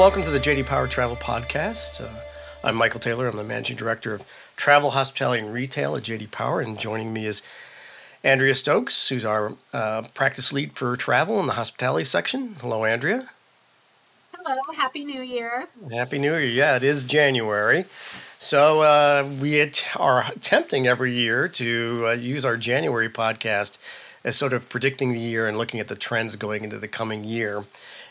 welcome to the JD Power Travel Podcast. Uh, I'm Michael Taylor. I'm the Managing Director of Travel, Hospitality, and Retail at JD Power, and joining me is Andrea Stokes, who's our uh, practice lead for travel in the hospitality section. Hello, Andrea. Hello, Happy New Year. Happy New Year. Yeah, it is January. So uh, we are attempting every year to uh, use our January podcast as sort of predicting the year and looking at the trends going into the coming year.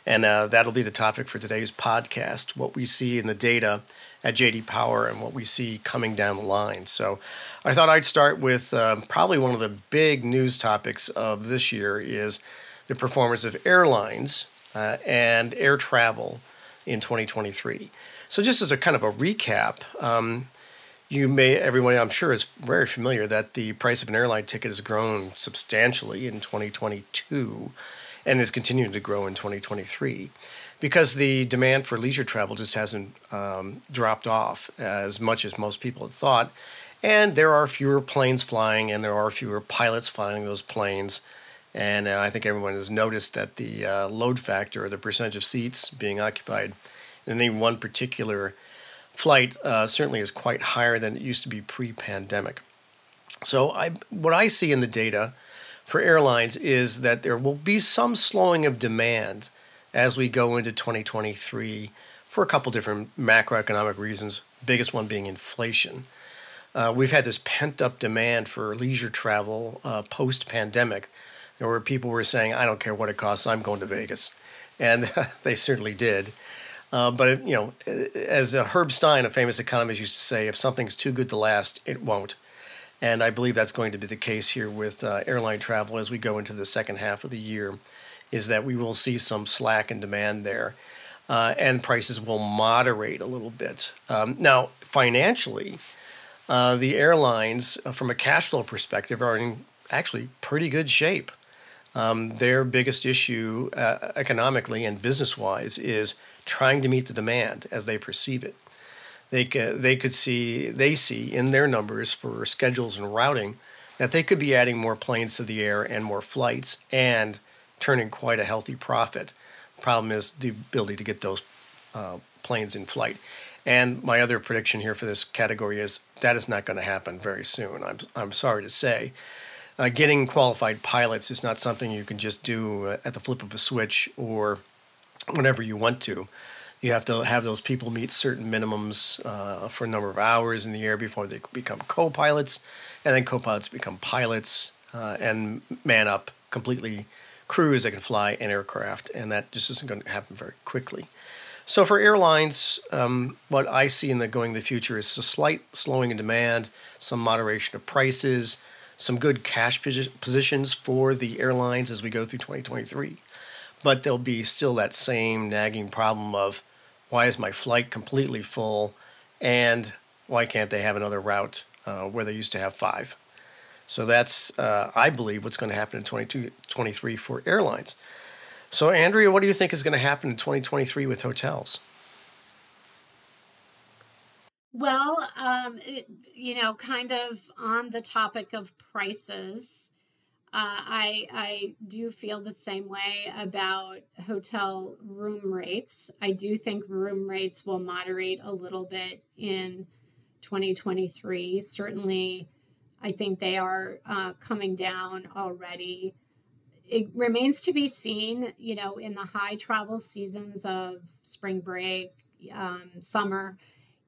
And uh, that'll be the topic for today's podcast what we see in the data at JD Power and what we see coming down the line. So I thought I'd start with um, probably one of the big news topics of this year is the performance of airlines uh, and air travel in 2023. So just as a kind of a recap, um, you may everyone I'm sure is very familiar that the price of an airline ticket has grown substantially in 2022 and is continuing to grow in 2023 because the demand for leisure travel just hasn't um, dropped off as much as most people had thought. And there are fewer planes flying, and there are fewer pilots flying those planes. And uh, I think everyone has noticed that the uh, load factor, or the percentage of seats being occupied in any one particular flight, uh, certainly is quite higher than it used to be pre-pandemic. So, I, what I see in the data for airlines is that there will be some slowing of demand as we go into 2023 for a couple different macroeconomic reasons, biggest one being inflation. Uh, we've had this pent up demand for leisure travel uh, post pandemic, where people were saying, I don't care what it costs, I'm going to Vegas. And they certainly did. Uh, but, you know, as Herb Stein, a famous economist, used to say, if something's too good to last, it won't. And I believe that's going to be the case here with uh, airline travel as we go into the second half of the year, is that we will see some slack in demand there. Uh, and prices will moderate a little bit. Um, now, financially, uh, the airlines, uh, from a cash flow perspective, are in actually pretty good shape. Um, their biggest issue uh, economically and business wise is trying to meet the demand as they perceive it they they could see they see in their numbers for schedules and routing that they could be adding more planes to the air and more flights and turning quite a healthy profit. Problem is the ability to get those uh, planes in flight. And my other prediction here for this category is that is not going to happen very soon. I'm, I'm sorry to say. Uh, getting qualified pilots is not something you can just do uh, at the flip of a switch or whenever you want to. You have to have those people meet certain minimums uh, for a number of hours in the air before they become co-pilots, and then co-pilots become pilots uh, and man up completely crews that can fly an aircraft, and that just isn't going to happen very quickly. So for airlines, um, what I see in the going the future is a slight slowing in demand, some moderation of prices, some good cash positions for the airlines as we go through 2023. But there'll be still that same nagging problem of why is my flight completely full? And why can't they have another route uh, where they used to have five? So that's, uh, I believe, what's going to happen in 2023 for airlines. So, Andrea, what do you think is going to happen in 2023 with hotels? Well, um, it, you know, kind of on the topic of prices, uh, I I do feel the same way about hotel room rates. I do think room rates will moderate a little bit in 2023. Certainly, I think they are uh, coming down already. It remains to be seen, you know, in the high travel seasons of spring break, um, summer,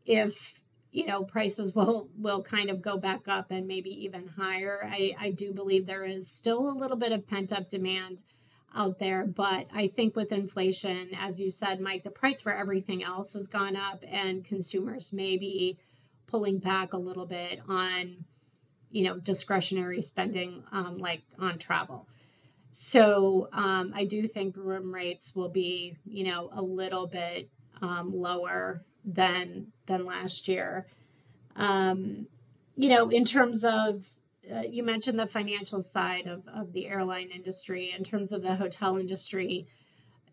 if you know prices will will kind of go back up and maybe even higher. I i do believe there is still a little bit of pent up demand out there but i think with inflation as you said mike the price for everything else has gone up and consumers may be pulling back a little bit on you know discretionary spending um, like on travel. So um, i do think room rates will be you know a little bit um, lower than than last year. Um, you know, in terms of uh, you mentioned the financial side of, of the airline industry. In terms of the hotel industry,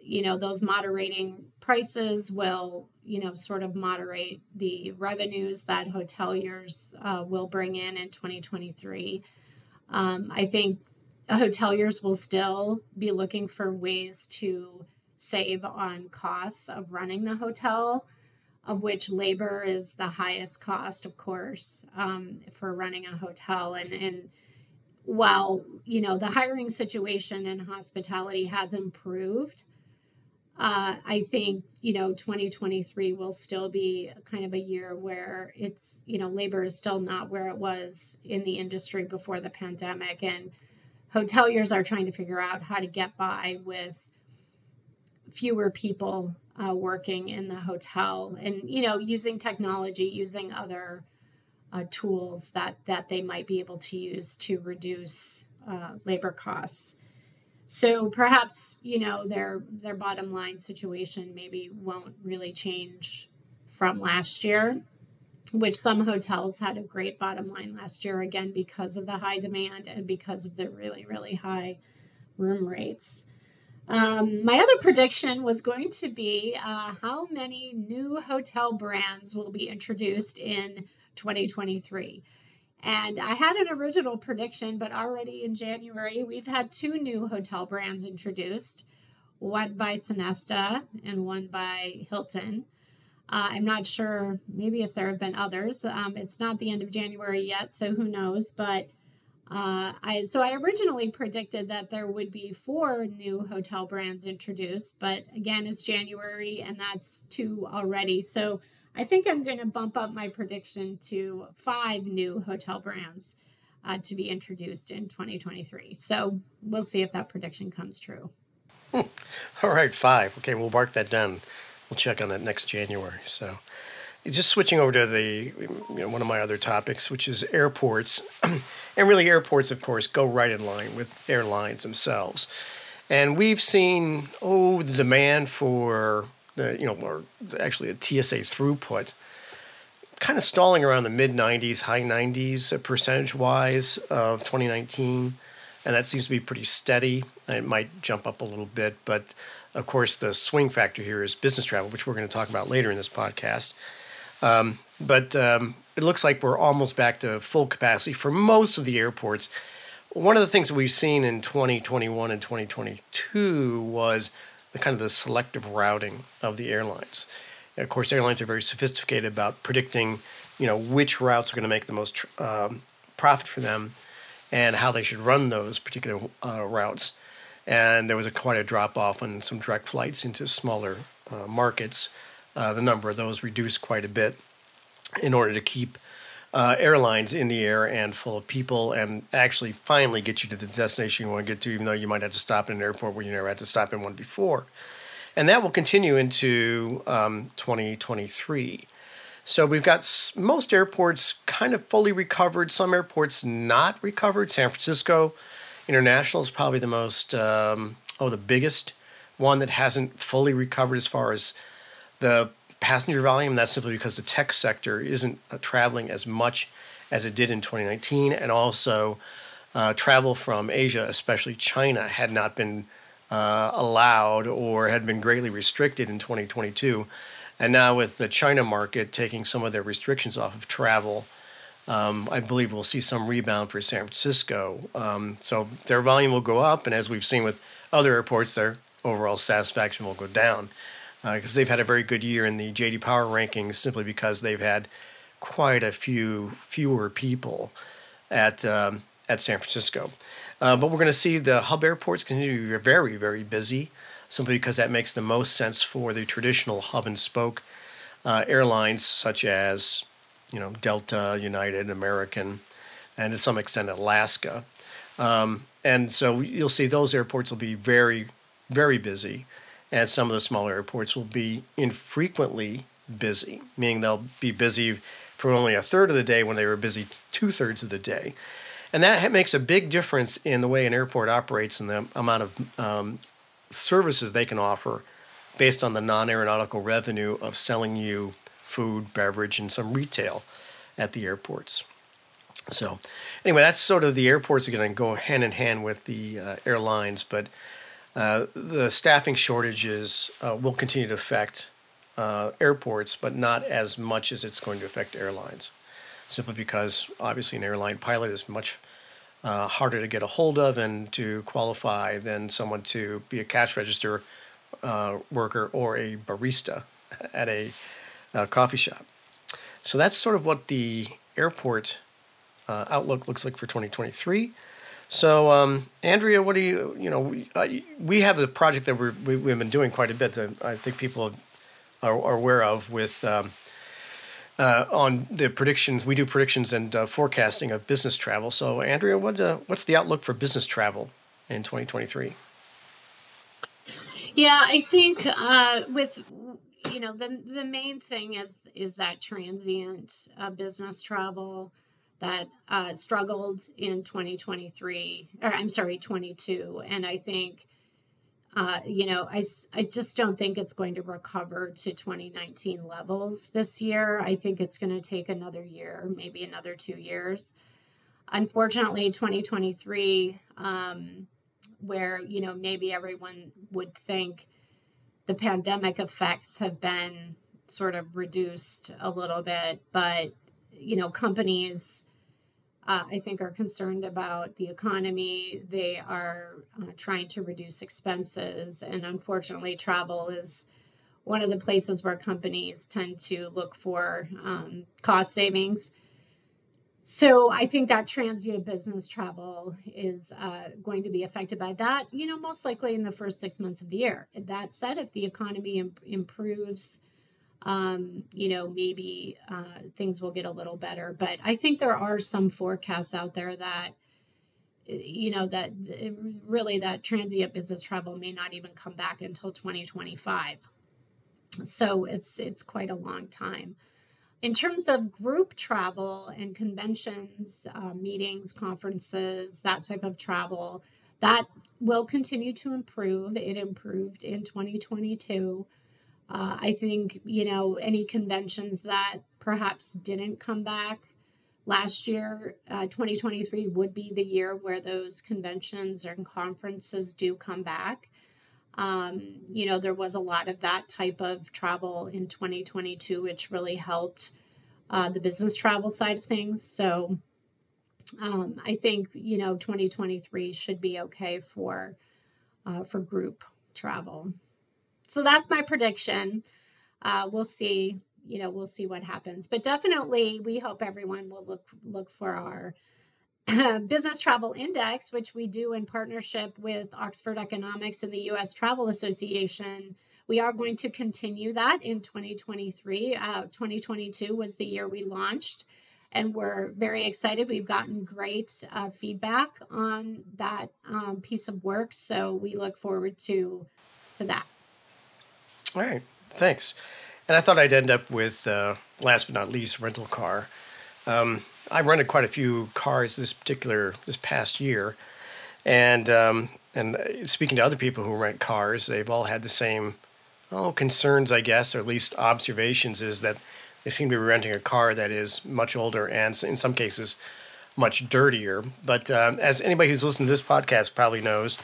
you know, those moderating prices will, you know, sort of moderate the revenues that hoteliers uh, will bring in in 2023. Um, I think hoteliers will still be looking for ways to save on costs of running the hotel, of which labor is the highest cost, of course, um, for running a hotel. And, and while, you know, the hiring situation in hospitality has improved, uh, I think you know 2023 will still be kind of a year where it's you know labor is still not where it was in the industry before the pandemic, and hoteliers are trying to figure out how to get by with fewer people uh, working in the hotel, and you know using technology, using other uh, tools that that they might be able to use to reduce uh, labor costs. So perhaps you know their their bottom line situation maybe won't really change from last year, which some hotels had a great bottom line last year again because of the high demand and because of the really really high room rates. Um, my other prediction was going to be uh, how many new hotel brands will be introduced in 2023. And I had an original prediction, but already in January, we've had two new hotel brands introduced one by Sonesta and one by Hilton. Uh, I'm not sure, maybe if there have been others. Um, it's not the end of January yet, so who knows? But uh, I so I originally predicted that there would be four new hotel brands introduced, but again, it's January and that's two already. So I think I'm going to bump up my prediction to five new hotel brands uh, to be introduced in 2023. So we'll see if that prediction comes true. All right, five. Okay, we'll mark that down. We'll check on that next January. So, just switching over to the you know, one of my other topics, which is airports, and really airports, of course, go right in line with airlines themselves. And we've seen oh the demand for you know, or actually a TSA throughput, kind of stalling around the mid 90s, high 90s uh, percentage wise of 2019. And that seems to be pretty steady. It might jump up a little bit, but of course, the swing factor here is business travel, which we're going to talk about later in this podcast. Um, but um, it looks like we're almost back to full capacity for most of the airports. One of the things that we've seen in 2021 and 2022 was the kind of the selective routing of the airlines. And of course, airlines are very sophisticated about predicting, you know, which routes are going to make the most um, profit for them, and how they should run those particular uh, routes. And there was a, quite a drop off on some direct flights into smaller uh, markets. Uh, the number of those reduced quite a bit in order to keep uh, airlines in the air and full of people and actually finally get you to the destination you want to get to, even though you might have to stop in an airport where you never had to stop in one before. And that will continue into um, 2023. So we've got most airports kind of fully recovered, some airports not recovered. San Francisco International is probably the most, um, oh, the biggest one that hasn't fully recovered as far as the passenger volume. That's simply because the tech sector isn't uh, traveling as much as it did in 2019, and also uh, travel from Asia, especially China, had not been uh, allowed or had been greatly restricted in 2022. And now, with the China market taking some of their restrictions off of travel, um, I believe we'll see some rebound for San Francisco. Um, so their volume will go up, and as we've seen with other airports, their overall satisfaction will go down because uh, they've had a very good year in the JD Power rankings simply because they've had quite a few fewer people at um, at San Francisco. Uh, but we're going to see the hub airports continue to be very very busy, simply because that makes the most sense for the traditional hub and spoke uh, airlines such as you know Delta, United, American, and to some extent Alaska. Um, and so you'll see those airports will be very very busy and some of the smaller airports will be infrequently busy, meaning they'll be busy for only a third of the day when they were busy two thirds of the day. And that makes a big difference in the way an airport operates and the amount of um, services they can offer based on the non aeronautical revenue of selling you food, beverage, and some retail at the airports. So, anyway, that's sort of the airports are going to go hand in hand with the uh, airlines, but uh, the staffing shortages uh, will continue to affect uh, airports, but not as much as it's going to affect airlines. Simply because obviously an airline pilot is much uh, harder to get a hold of and to qualify than someone to be a cash register uh, worker or a barista at a uh, coffee shop. So that's sort of what the airport outlook looks like for 2023. So, um, Andrea, what do you, you know, we, uh, we have a project that we're, we, we've been doing quite a bit that I think people are, are aware of with um, uh, on the predictions. We do predictions and uh, forecasting of business travel. So, Andrea, what, uh, what's the outlook for business travel in 2023? Yeah, I think uh, with you know the the main thing is is that transient uh, business travel that uh, struggled in 2023 or I'm sorry 22 and I think uh, you know I, I just don't think it's going to recover to 2019 levels this year. I think it's going to take another year maybe another two years. Unfortunately 2023 um, where you know maybe everyone would think the pandemic effects have been sort of reduced a little bit but you know companies uh, I think are concerned about the economy. They are uh, trying to reduce expenses, and unfortunately, travel is one of the places where companies tend to look for um, cost savings. So I think that transient business travel is uh, going to be affected by that. You know, most likely in the first six months of the year. That said, if the economy imp- improves um, you know, maybe uh, things will get a little better. But I think there are some forecasts out there that, you know, that really that transient business travel may not even come back until 2025. So it's it's quite a long time. In terms of group travel and conventions, uh, meetings, conferences, that type of travel, that will continue to improve. It improved in 2022. Uh, I think, you know, any conventions that perhaps didn't come back last year, uh, 2023 would be the year where those conventions and conferences do come back. Um, you know, there was a lot of that type of travel in 2022, which really helped uh, the business travel side of things. So um, I think, you know, 2023 should be okay for uh, for group travel so that's my prediction. Uh, we'll see. You know, we'll see what happens. But definitely, we hope everyone will look look for our business travel index, which we do in partnership with Oxford Economics and the U.S. Travel Association. We are going to continue that in 2023. Uh, 2022 was the year we launched, and we're very excited. We've gotten great uh, feedback on that um, piece of work, so we look forward to to that. All right, thanks. And I thought I'd end up with, uh, last but not least, rental car. Um, I've rented quite a few cars this particular this past year, and um, and speaking to other people who rent cars, they've all had the same oh concerns, I guess, or at least observations, is that they seem to be renting a car that is much older and in some cases much dirtier. But um, as anybody who's listened to this podcast probably knows,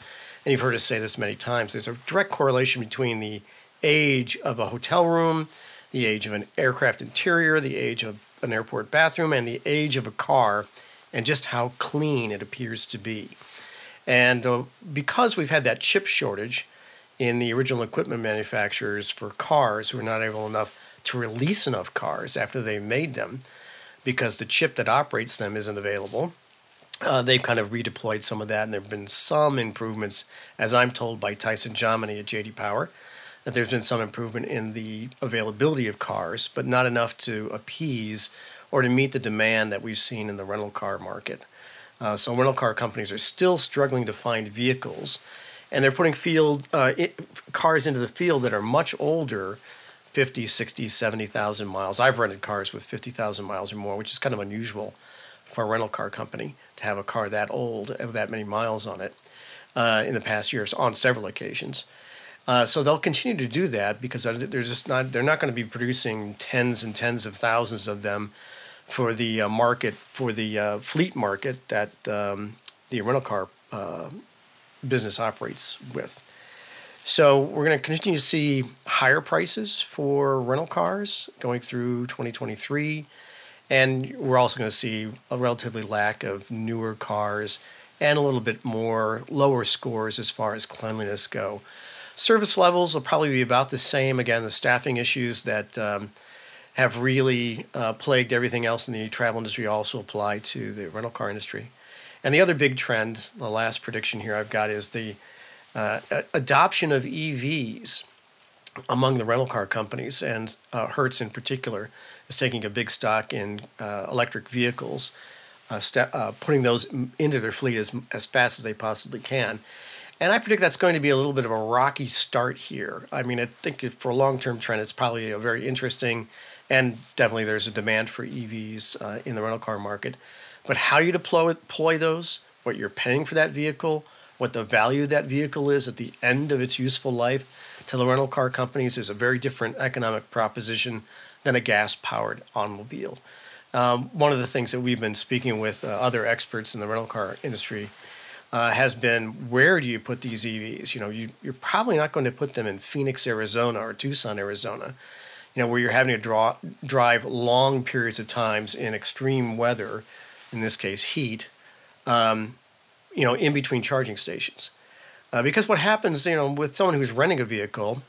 and you've heard us say this many times, there's a direct correlation between the age of a hotel room, the age of an aircraft interior, the age of an airport bathroom, and the age of a car, and just how clean it appears to be. And uh, because we've had that chip shortage in the original equipment manufacturers for cars who are not able enough to release enough cars after they made them, because the chip that operates them isn't available. Uh, they've kind of redeployed some of that, and there have been some improvements, as I'm told by Tyson Jominy at JD Power, that there's been some improvement in the availability of cars, but not enough to appease or to meet the demand that we've seen in the rental car market. Uh, so rental car companies are still struggling to find vehicles, and they're putting field uh, it, cars into the field that are much older 50, 60, 70,000 miles. I've rented cars with 50,000 miles or more, which is kind of unusual for a rental car company to have a car that old with that many miles on it uh, in the past years on several occasions. Uh, so they'll continue to do that because they're just not they're not going to be producing tens and tens of thousands of them for the uh, market for the uh, fleet market that um, the rental car uh, business operates with. So we're going to continue to see higher prices for rental cars going through 2023, and we're also going to see a relatively lack of newer cars and a little bit more lower scores as far as cleanliness go Service levels will probably be about the same. Again, the staffing issues that um, have really uh, plagued everything else in the travel industry also apply to the rental car industry. And the other big trend, the last prediction here I've got is the uh, adoption of EVs among the rental car companies, and uh, Hertz in particular is taking a big stock in uh, electric vehicles, uh, st- uh, putting those into their fleet as, as fast as they possibly can. And I predict that's going to be a little bit of a rocky start here. I mean, I think for a long term trend, it's probably a very interesting, and definitely there's a demand for EVs uh, in the rental car market. But how you deploy, deploy those, what you're paying for that vehicle, what the value of that vehicle is at the end of its useful life to the rental car companies is a very different economic proposition than a gas powered automobile. Um, one of the things that we've been speaking with uh, other experts in the rental car industry uh, has been where do you put these EVs? You know, you, you're probably not going to put them in Phoenix, Arizona or Tucson, Arizona, you know, where you're having to draw, drive long periods of times in extreme weather, in this case, heat, um, you know, in between charging stations. Uh, because what happens, you know, with someone who's renting a vehicle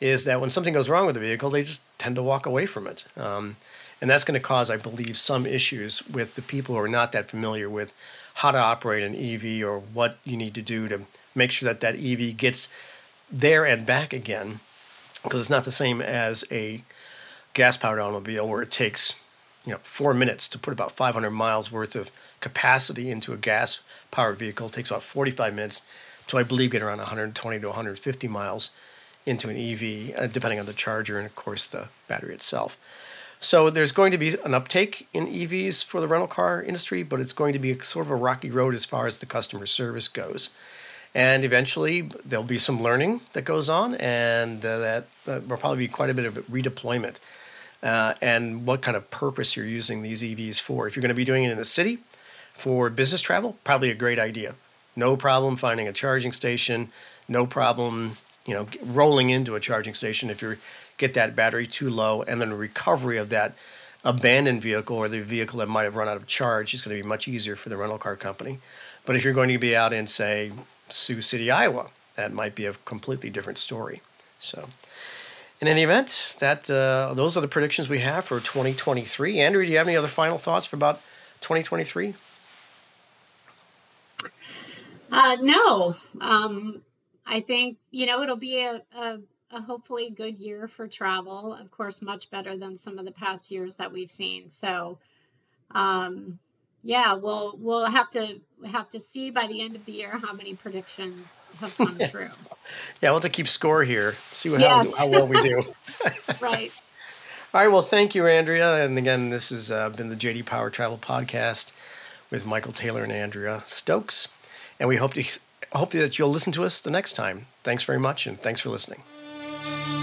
is that when something goes wrong with the vehicle, they just tend to walk away from it. Um, and that's going to cause, I believe, some issues with the people who are not that familiar with how to operate an EV or what you need to do to make sure that that EV gets there and back again. Because it's not the same as a gas powered automobile where it takes you know four minutes to put about 500 miles worth of capacity into a gas powered vehicle. It takes about 45 minutes to, I believe, get around 120 to 150 miles into an EV, uh, depending on the charger and, of course, the battery itself. So there's going to be an uptake in EVs for the rental car industry, but it's going to be sort of a rocky road as far as the customer service goes. And eventually, there'll be some learning that goes on, and uh, that uh, will probably be quite a bit of redeployment. Uh, and what kind of purpose you're using these EVs for. If you're going to be doing it in the city for business travel, probably a great idea. No problem finding a charging station. No problem, you know, rolling into a charging station if you get that battery too low, and then recovery of that abandoned vehicle or the vehicle that might have run out of charge is going to be much easier for the rental car company. But if you're going to be out in, say, Sioux City, Iowa, that might be a completely different story. So, in any event, that uh, those are the predictions we have for 2023. Andrew, do you have any other final thoughts for about 2023? Uh, no. Um, I think, you know, it'll be a, a, a, hopefully good year for travel. Of course, much better than some of the past years that we've seen. So, um, yeah, we'll we'll have to have to see by the end of the year how many predictions have come true. yeah, we'll have to keep score here. See what, yes. how, how well we do. right. All right. Well, thank you, Andrea. And again, this has uh, been the JD Power Travel Podcast with Michael Taylor and Andrea Stokes and we hope to hope that you'll listen to us the next time. Thanks very much, and thanks for listening. Thank you.